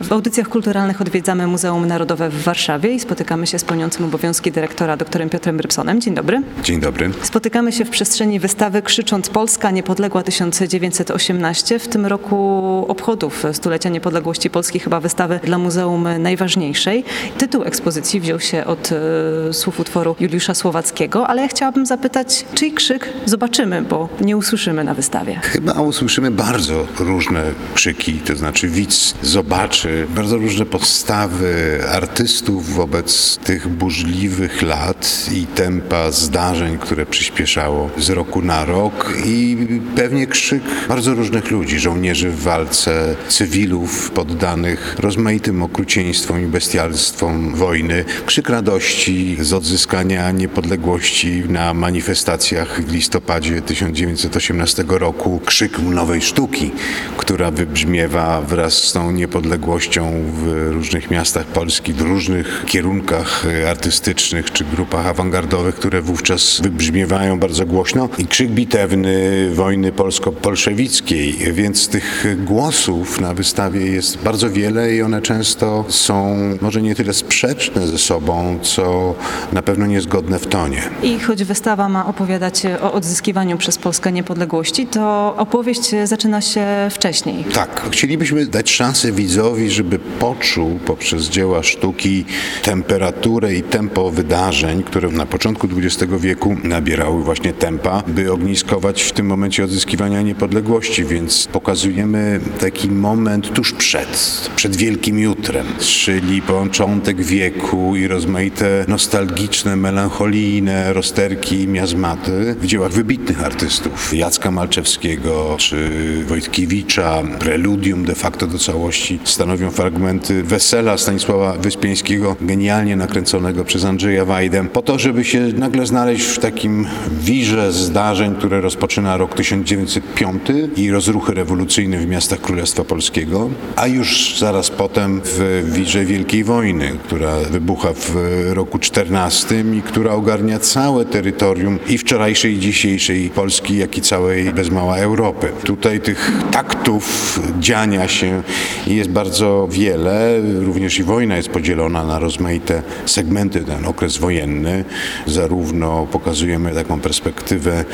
W audycjach kulturalnych odwiedzamy Muzeum Narodowe w Warszawie i spotykamy się z pełniącym obowiązki dyrektora dr Piotrem Rybsonem. Dzień dobry. Dzień dobry. Spotykamy się w przestrzeni wystawy Krzycząc Polska niepodległa 1918. W tym roku obchodów stulecia niepodległości Polski chyba wystawy dla muzeum najważniejszej. Tytuł ekspozycji wziął się od e, słów utworu Juliusza Słowackiego, ale ja chciałabym zapytać, czyj krzyk zobaczymy, bo nie usłyszymy na wystawie. Chyba usłyszymy bardzo różne krzyki, to znaczy widz zobaczy bardzo różne podstawy artystów wobec tych burzliwych lat i tempa zdarzeń, które przyspieszało z roku na rok i pewnie krzyk bardzo różnych ludzi, żołnierzy w walce, cywilów poddanych rozmaitym okrucieństwom i bestialstwom wojny, krzyk radości z odzyskania niepodległości na manifestacjach w listopadzie 1918 roku, krzyk nowej sztuki, która wybrzmiewa wraz z tą niepodległością w różnych miastach Polski, w różnych kierunkach artystycznych czy grupach awangardowych, które wówczas wybrzmiewają bardzo głośno i krzyk bitewny wojny polsko-bolszewickiej, więc tych głosów na wystawie jest bardzo wiele i one często są może nie tyle sprzeczne ze sobą, co na pewno niezgodne w tonie. I choć wystawa ma opowiadać o odzyskiwaniu przez Polskę niepodległości, to opowieść zaczyna się wcześniej. Tak, chcielibyśmy dać szansę widzowi żeby poczuł poprzez dzieła sztuki temperaturę i tempo wydarzeń, które na początku XX wieku nabierały właśnie tempa, by ogniskować w tym momencie odzyskiwania niepodległości, więc pokazujemy taki moment tuż przed, przed Wielkim Jutrem, czyli początek wieku i rozmaite nostalgiczne, melancholijne rozterki i miazmaty w dziełach wybitnych artystów, Jacka Malczewskiego czy Wojtkiewicza, preludium de facto do całości stanowi stanowią fragmenty wesela Stanisława Wyspiańskiego, genialnie nakręconego przez Andrzeja Wajdę, po to, żeby się nagle znaleźć w takim wirze zdarzeń, które rozpoczyna rok 1905 i rozruchy rewolucyjne w miastach Królestwa Polskiego, a już zaraz potem w wirze Wielkiej Wojny, która wybucha w roku 14 i która ogarnia całe terytorium i wczorajszej i dzisiejszej Polski, jak i całej bez mała Europy. Tutaj tych taktów dziania się jest bardzo bardzo wiele. Również i wojna jest podzielona na rozmaite segmenty. Ten okres wojenny zarówno pokazujemy taką perspektywę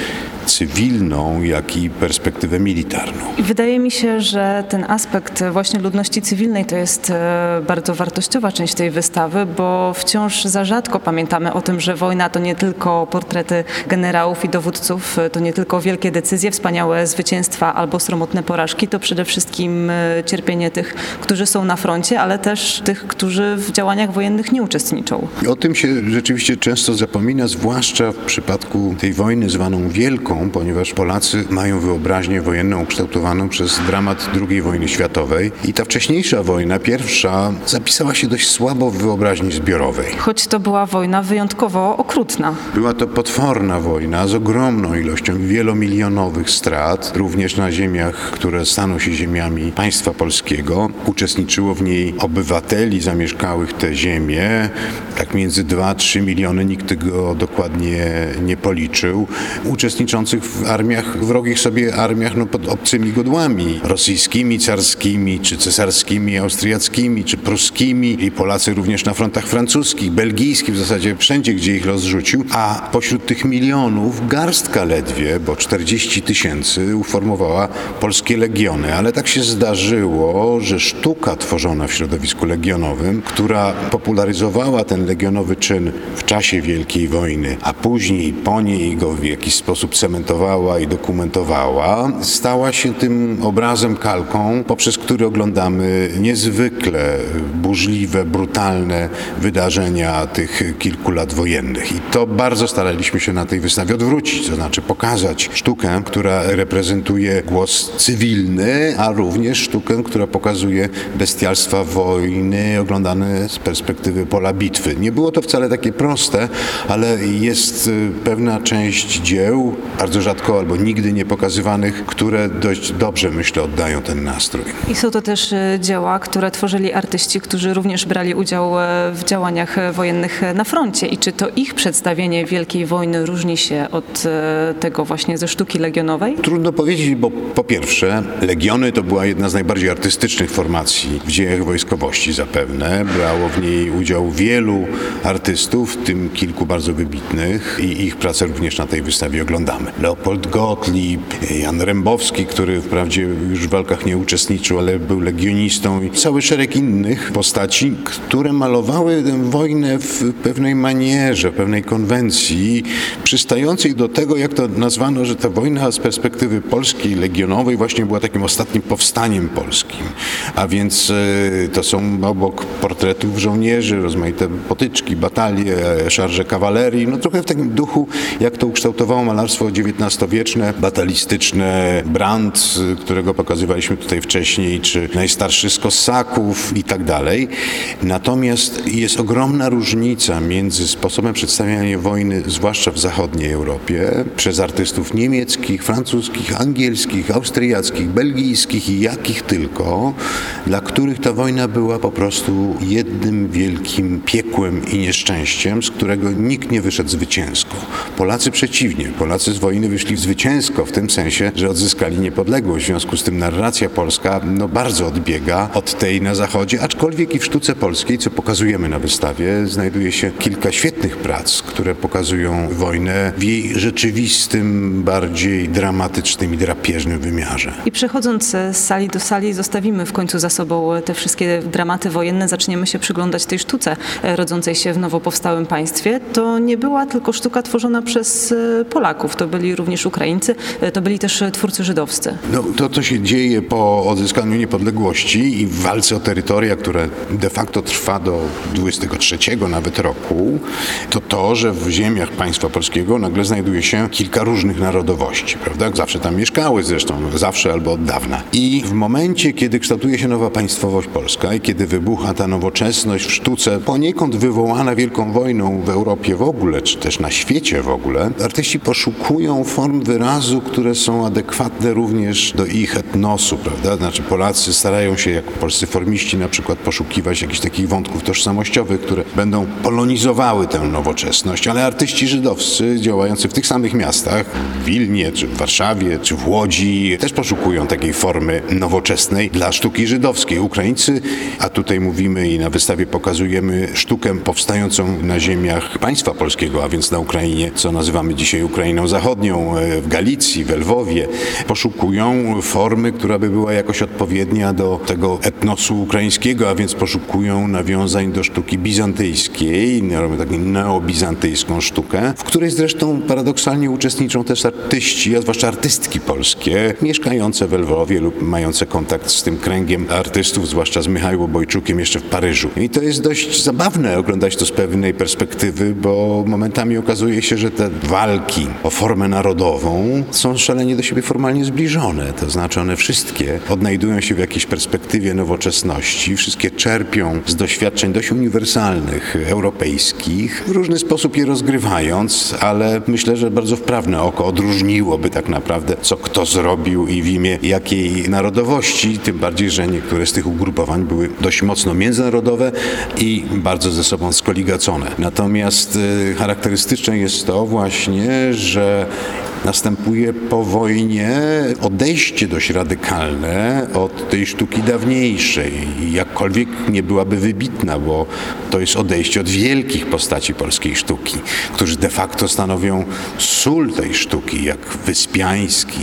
cywilną, jak i perspektywę militarną. Wydaje mi się, że ten aspekt właśnie ludności cywilnej to jest e, bardzo wartościowa część tej wystawy, bo wciąż za rzadko pamiętamy o tym, że wojna to nie tylko portrety generałów i dowódców, to nie tylko wielkie decyzje, wspaniałe zwycięstwa albo sromotne porażki, to przede wszystkim e, cierpienie tych, którzy są na froncie, ale też tych, którzy w działaniach wojennych nie uczestniczą. O tym się rzeczywiście często zapomina, zwłaszcza w przypadku tej wojny zwaną Wielką, ponieważ Polacy mają wyobraźnię wojenną ukształtowaną przez dramat II wojny światowej i ta wcześniejsza wojna, pierwsza, zapisała się dość słabo w wyobraźni zbiorowej. Choć to była wojna wyjątkowo okrutna. Była to potworna wojna z ogromną ilością wielomilionowych strat, również na ziemiach, które staną się ziemiami państwa polskiego. Uczestniczyło w niej obywateli zamieszkałych te ziemie, tak między 2-3 miliony, nikt tego dokładnie nie policzył. Uczestniczący w armiach, wrogich sobie armiach no, pod obcymi godłami, rosyjskimi, carskimi, czy cesarskimi, austriackimi, czy pruskimi. I Polacy również na frontach francuskich, belgijskich, w zasadzie wszędzie, gdzie ich rozrzucił, a pośród tych milionów garstka ledwie, bo 40 tysięcy uformowała polskie legiony, ale tak się zdarzyło, że sztuka tworzona w środowisku legionowym, która popularyzowała ten legionowy czyn w czasie Wielkiej Wojny, a później po niej go w jakiś sposób cementowała, i dokumentowała, stała się tym obrazem, kalką, poprzez który oglądamy niezwykle burzliwe, brutalne wydarzenia tych kilku lat wojennych. I to bardzo staraliśmy się na tej wystawie odwrócić, to znaczy pokazać sztukę, która reprezentuje głos cywilny, a również sztukę, która pokazuje bestialstwa wojny oglądane z perspektywy pola bitwy. Nie było to wcale takie proste, ale jest y, pewna część dzieł, bardzo rzadko albo nigdy nie pokazywanych, które dość dobrze, myślę, oddają ten nastrój. I są to też e, dzieła, które tworzyli artyści, którzy również brali udział e, w działaniach e, wojennych na froncie. I czy to ich przedstawienie Wielkiej Wojny różni się od tego właśnie ze sztuki legionowej? Trudno powiedzieć, bo po pierwsze, Legiony to była jedna z najbardziej artystycznych formacji w dziejach wojskowości zapewne. Brało w niej udział wielu artystów, w tym kilku bardzo wybitnych i ich pracę również na tej wystawie oglądamy. Leopold Gottlieb, Jan Rembowski, który wprawdzie już w walkach nie uczestniczył, ale był legionistą i cały szereg innych postaci, które malowały wojnę w pewnej manierze, pewnej konwencji, przystającej do tego, jak to nazwano, że ta wojna z perspektywy polskiej legionowej właśnie była takim ostatnim powstaniem polskim. A więc e, to są obok portretów żołnierzy, rozmaite potyczki, batalie, szarże kawalerii, no trochę w takim duchu, jak to ukształtowało malarstwo XIX-wieczne, batalistyczne, Brandt, którego pokazywaliśmy tutaj wcześniej, czy najstarszy z Kosaków i tak dalej. Natomiast jest ogromna różnica między sposobem przedstawiania wojny, zwłaszcza w zachodniej Europie, przez artystów niemieckich, francuskich, angielskich, austriackich, belgijskich i jakich tylko, dla których ta wojna była po prostu jednym wielkim piekłem i nieszczęściem, z którego nikt nie wyszedł zwycięsko. Polacy przeciwnie. Polacy z wojny wyszli zwycięsko w tym sensie, że odzyskali niepodległość. W związku z tym narracja polska no, bardzo odbiega od tej na zachodzie, aczkolwiek i w sztuce polskiej, co pokazujemy na wystawie, znajduje się kilka świetnych prac, które pokazują wojnę w jej rzeczywistym, bardziej dramatycznym i drapieżnym wymiarze. I przechodząc z sali do sali, zostawimy w końcu za sobą te wszystkie dramaty wojenne, zaczniemy się przyglądać tej sztuce rodzącej się w nowo powstałym państwie. To nie była tylko sztuka tworzona przez e, Polaków, to byli również Ukraińcy, e, to byli też twórcy żydowscy. No, to, co się dzieje po odzyskaniu niepodległości i w walce o terytoria, które de facto trwa do 23 nawet roku, to to, że w ziemiach państwa polskiego nagle znajduje się kilka różnych narodowości, prawda? Zawsze tam mieszkały zresztą, zawsze albo od dawna. I w momencie, kiedy kształtuje się nowa państwowość polska i kiedy wybucha ta nowoczesność w sztuce, poniekąd wywołana Wielką Wojną w Europie w ogóle, czy też na świecie w ogóle, artyści poszukują form wyrazu, które są adekwatne również do ich etnosu, prawda? Znaczy Polacy starają się, jak polscy formiści na przykład, poszukiwać jakichś takich wątków tożsamościowych, które będą polonizowały tę nowoczesność, ale artyści żydowscy działający w tych samych miastach, w Wilnie, czy w Warszawie, czy w Łodzi, też poszukują takiej formy nowoczesnej dla sztuki żydowskiej. Ukraińcy, a tutaj mówimy i na wystawie pokazujemy sztukę powstającą na ziemiach państwa polskiego, a więc na Ukrainie, co nazywamy dzisiaj Ukrainą Zachodnią, e, w Galicji, w Lwowie, poszukują formy, która by była jakoś odpowiednia do tego etnosu ukraińskiego, a więc poszukują nawiązań do sztuki bizantyjskiej, taką neobizantyjską sztukę, w której zresztą paradoksalnie uczestniczą też artyści, a zwłaszcza artystki polskie, mieszkające w Lwowie lub mające kontakt z tym kręgiem artystów, zwłaszcza z Michałem Bojczukiem jeszcze w Paryżu. I to jest dość zabawne oglądać to z pewnej perspektywy, bo momentami okazuje się, że te walki o formę narodową są szalenie do siebie formalnie zbliżone. To znaczy one wszystkie odnajdują się w jakiejś perspektywie nowoczesności, wszystkie czerpią z doświadczeń dość uniwersalnych, europejskich, w różny sposób je rozgrywając, ale myślę, że bardzo wprawne oko odróżniłoby tak naprawdę, co kto zrobił i w imię jakiej narodowości, tym bardziej, że niektóre z tych ugrupowań były dość mocno międzynarodowe i bardzo ze sobą skoligacone. Natomiast y, charakterystyczne jest to właśnie, że następuje po wojnie odejście dość radykalne od tej sztuki dawniejszej. Jakkolwiek nie byłaby wybitna, bo to jest odejście od wielkich postaci polskiej sztuki, którzy de facto stanowią sól tej sztuki, jak Wyspiański,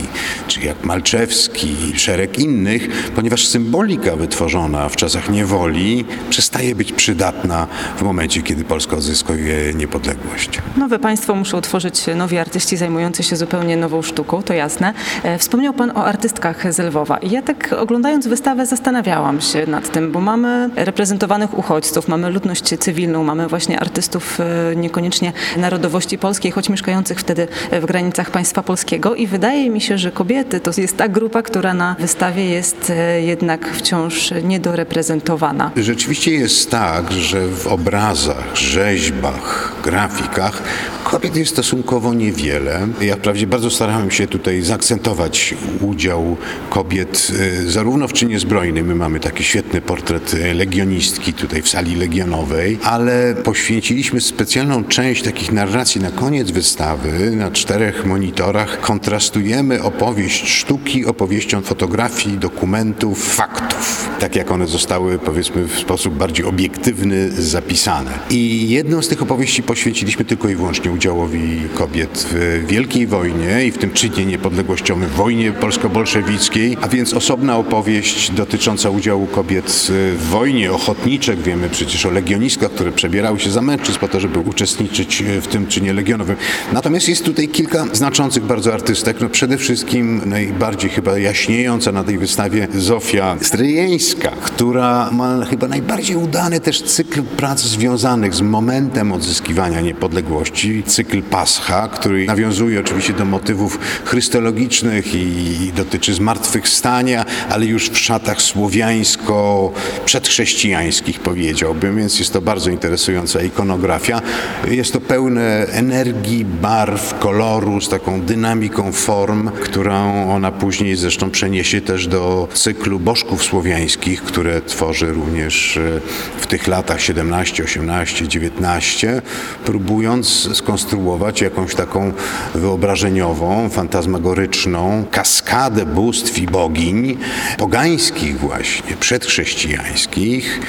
czy jak Malczewski, szereg innych, ponieważ symbolika wytworzona w czasach niewoli przestaje być przydatna w momencie, kiedy Polska odzyskuje niepodległość. Nowe państwo muszą tworzyć nowi artyści zajmujący się zupełnie zupełnie nową sztuką, to jasne. E, wspomniał Pan o artystkach z Lwowa. I ja tak oglądając wystawę zastanawiałam się nad tym, bo mamy reprezentowanych uchodźców, mamy ludność cywilną, mamy właśnie artystów e, niekoniecznie narodowości polskiej, choć mieszkających wtedy w granicach państwa polskiego i wydaje mi się, że kobiety to jest ta grupa, która na wystawie jest e, jednak wciąż niedoreprezentowana. Rzeczywiście jest tak, że w obrazach, rzeźbach, grafikach kobiet jest stosunkowo niewiele. Ja wprawdzie bardzo starałem się tutaj zaakcentować udział kobiet e, zarówno w czynie zbrojnym. My mamy taki świetny portret legionistki tutaj w sali legionowej, ale poświęciliśmy specjalną część takich narracji na koniec wystawy, na czterech monitorach. Kontrastujemy opowieść sztuki opowieścią fotografii, dokumentów, faktów. Tak jak one zostały powiedzmy w sposób bardziej obiektywny zapisane. I jedną z tych opowieści poświęciliśmy tylko i wyłącznie udziałowi kobiet w Wielkiej Wojnie i w tym czynie niepodległościowym, wojnie polsko-bolszewickiej, a więc osobna opowieść dotycząca udziału kobiet w wojnie, ochotniczek, wiemy przecież o legionistkach, które przebierały się za mężczyzn po to, żeby uczestniczyć w tym czynie legionowym. Natomiast jest tutaj kilka znaczących bardzo artystek. No przede wszystkim najbardziej chyba jaśniejąca na tej wystawie Zofia Stryjeńska, która ma chyba najbardziej udany też cykl prac związanych z momentem odzyskiwania niepodległości. Cykl Pascha, który nawiązuje oczywiście do motywów chrystologicznych i dotyczy zmartwychwstania, ale już w szatach słowiańsko-przedchrześcijańskich powiedziałbym, więc jest to bardzo interesująca ikonografia. Jest to pełne energii, barw, koloru, z taką dynamiką form, którą ona później zresztą przeniesie też do cyklu bożków słowiańskich, które tworzy również e, w tych latach 17, 18, 19, próbując skonstruować jakąś taką wyobrażeniową, fantazmagoryczną kaskadę bóstw i bogiń, pogańskich właśnie, przedchrześcijańskich,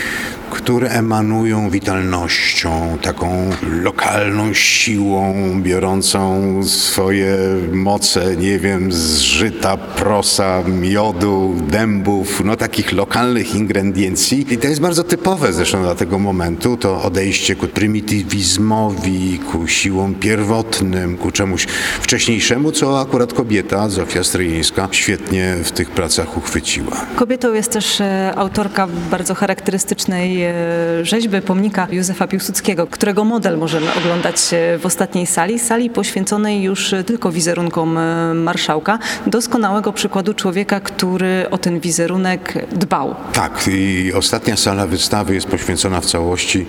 które emanują witalnością, taką lokalną siłą, biorącą swoje moce, nie wiem, z żyta, prosa, miodu, dębów, no takich lokalnych ingrediencji. I to jest bardzo typowe zresztą dla tego momentu, to odejście ku prymitywizmowi, ku siłom pierwotnym, ku czemuś wcześniejszemu, co akurat kobieta, Zofia Stryjeńska, świetnie w tych pracach uchwyciła. Kobietą jest też e, autorka bardzo charakterystycznej rzeźby pomnika Józefa Piłsudskiego, którego model możemy oglądać w ostatniej sali, sali poświęconej już tylko wizerunkom e, marszałka, doskonałego przykładu człowieka, który o ten wizerunek dbał. Tak, i ostatnia sala wystawy jest poświęcona w całości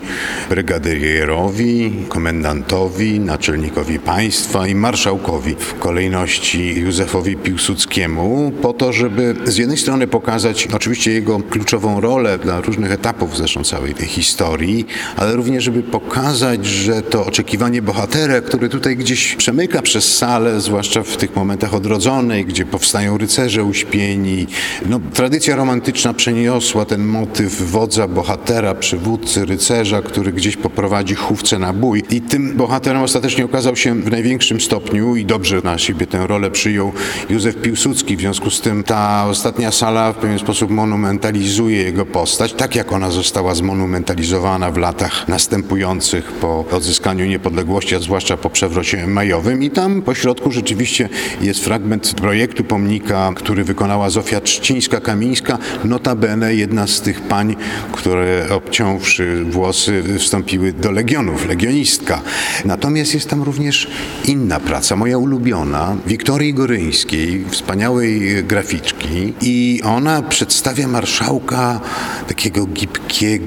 brygadierowi, komendantowi, naczelnikowi państwa i marszałkowi. W kolejności Józefowi Piłsudskiemu, po to, żeby z jednej strony pokazać oczywiście jego kluczową rolę dla różnych etapów zresztą całej tej historii, ale również, żeby pokazać, że to oczekiwanie bohatera, który tutaj gdzieś przemyka przez salę, zwłaszcza w tych momentach odrodzonej, gdzie powstają rycerze uśpieni. No, tradycja romantyczna przeniosła ten motyw wodza, bohatera, przywódcy, rycerza, który gdzieś poprowadzi chówce na bój. I tym bohaterem ostatecznie okazał się w największym stopniu i dobrze na siebie tę rolę przyjął Józef Piłsudski. W związku z tym ta ostatnia sala w pewien sposób monumentalizuje jego postać, tak jak ona została zmonumentalizowana w latach następujących po odzyskaniu niepodległości, a zwłaszcza po przewrocie majowym. I tam po środku rzeczywiście jest fragment projektu pomnika, który wykonała Zofia Trzcińska-Kamińska, notabene jedna z tych pań, które obciąwszy włosy wstąpiły do legionów, legionistka. Natomiast jest tam również inna praca, moja ulubiona, Wiktorii Goryńskiej, wspaniałej graficzki i ona przedstawia marszałka takiego gibkiego,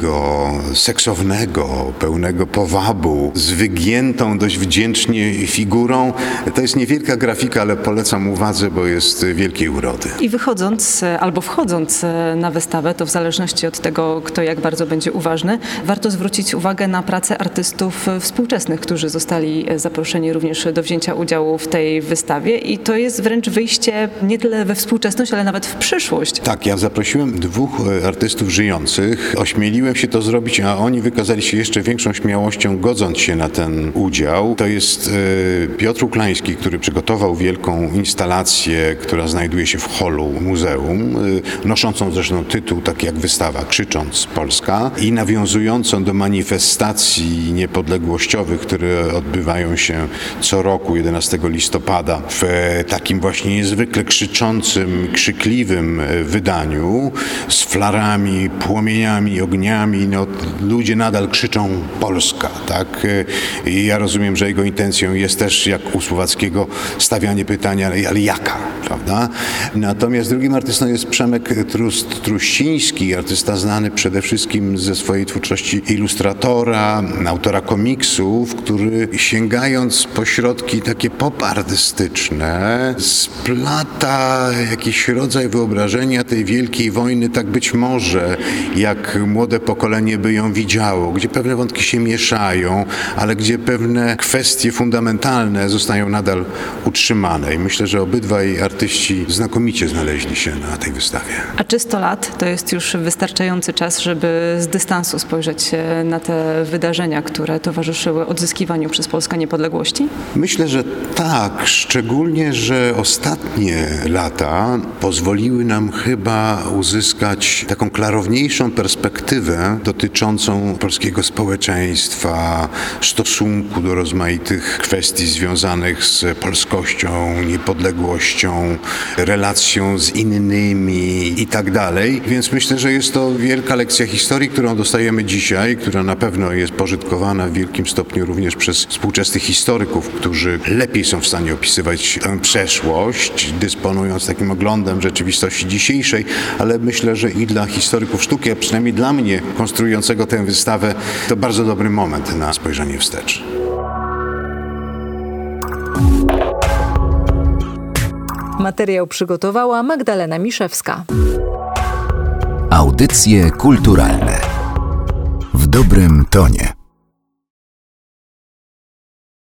seksownego, pełnego powabu, z wygiętą dość wdzięcznie figurą. To jest niewielka grafika, ale polecam uwadze, bo jest wielkiej urody. I wychodząc albo wchodząc na wystawę, to w zależności od tego, kto jak bardzo będzie uważny, warto zwrócić uwagę na pracę artystów współczesnych, którzy zostali zaproszeni również do wzięcia udziału w tej wystawie i to jest wręcz wyjście nie tyle we współczesność, ale nawet w przyszłość. Tak, ja zaprosiłem dwóch artystów żyjących. Ośmieliłem ośmieliłem się to zrobić, a oni wykazali się jeszcze większą śmiałością, godząc się na ten udział. To jest e, Piotr Uklański, który przygotował wielką instalację, która znajduje się w holu muzeum, e, noszącą zresztą tytuł tak jak wystawa Krzycząc Polska i nawiązującą do manifestacji niepodległościowych, które odbywają się co roku 11 listopada w takim właśnie niezwykle krzyczącym, krzykliwym wydaniu z flarami, płomieniami, ogniami. No, ludzie nadal krzyczą Polska, tak? I ja rozumiem, że jego intencją jest też, jak u Słowackiego, stawianie pytania, ale jaka, prawda? Natomiast drugim artystą jest Przemek Trust-Truściński, artysta znany przede wszystkim ze swojej twórczości ilustratora, autora komiksów, który sięgając po środki takie popartystyczne, splata jakiś rodzaj wyobrażenia tej wielkiej wojny, tak być może, jak młode pokolenie by ją widziało, gdzie pewne wątki się mieszają, ale gdzie pewne kwestie fundamentalne zostają nadal utrzymane. I myślę, że obydwaj artyści znakomicie znaleźli się na tej wystawie. A czy 100 lat to jest już wystarczający czas, żeby z dystansu spojrzeć na te wydarzenia, które towarzyszyły odzyskiwaniu przez Polskę niepodległości? Myślę, że tak, szczególnie, że ostatnie lata pozwoliły nam chyba uzyskać taką klarowniejszą perspektywę dotyczącą polskiego społeczeństwa, stosunku do rozmaitych kwestii związanych z polskością, niepodległością, relacją z innymi i tak dalej. Więc myślę, że jest to wielka lekcja historii, którą dostajemy dzisiaj, która na pewno jest pożytkowana w wielkim stopniu również przez współczesnych historyków, którzy lepiej są w stanie opisywać tę przeszłość, dysponując takim oglądem rzeczywistości dzisiejszej, ale myślę, że i dla historyków sztuki, a przynajmniej dla mnie, konstruującego tę wystawę, to bardzo dobry moment na spojrzenie wstecz. Materiał przygotowała Magdalena Miszewska. Audycje kulturalne w dobrym tonie.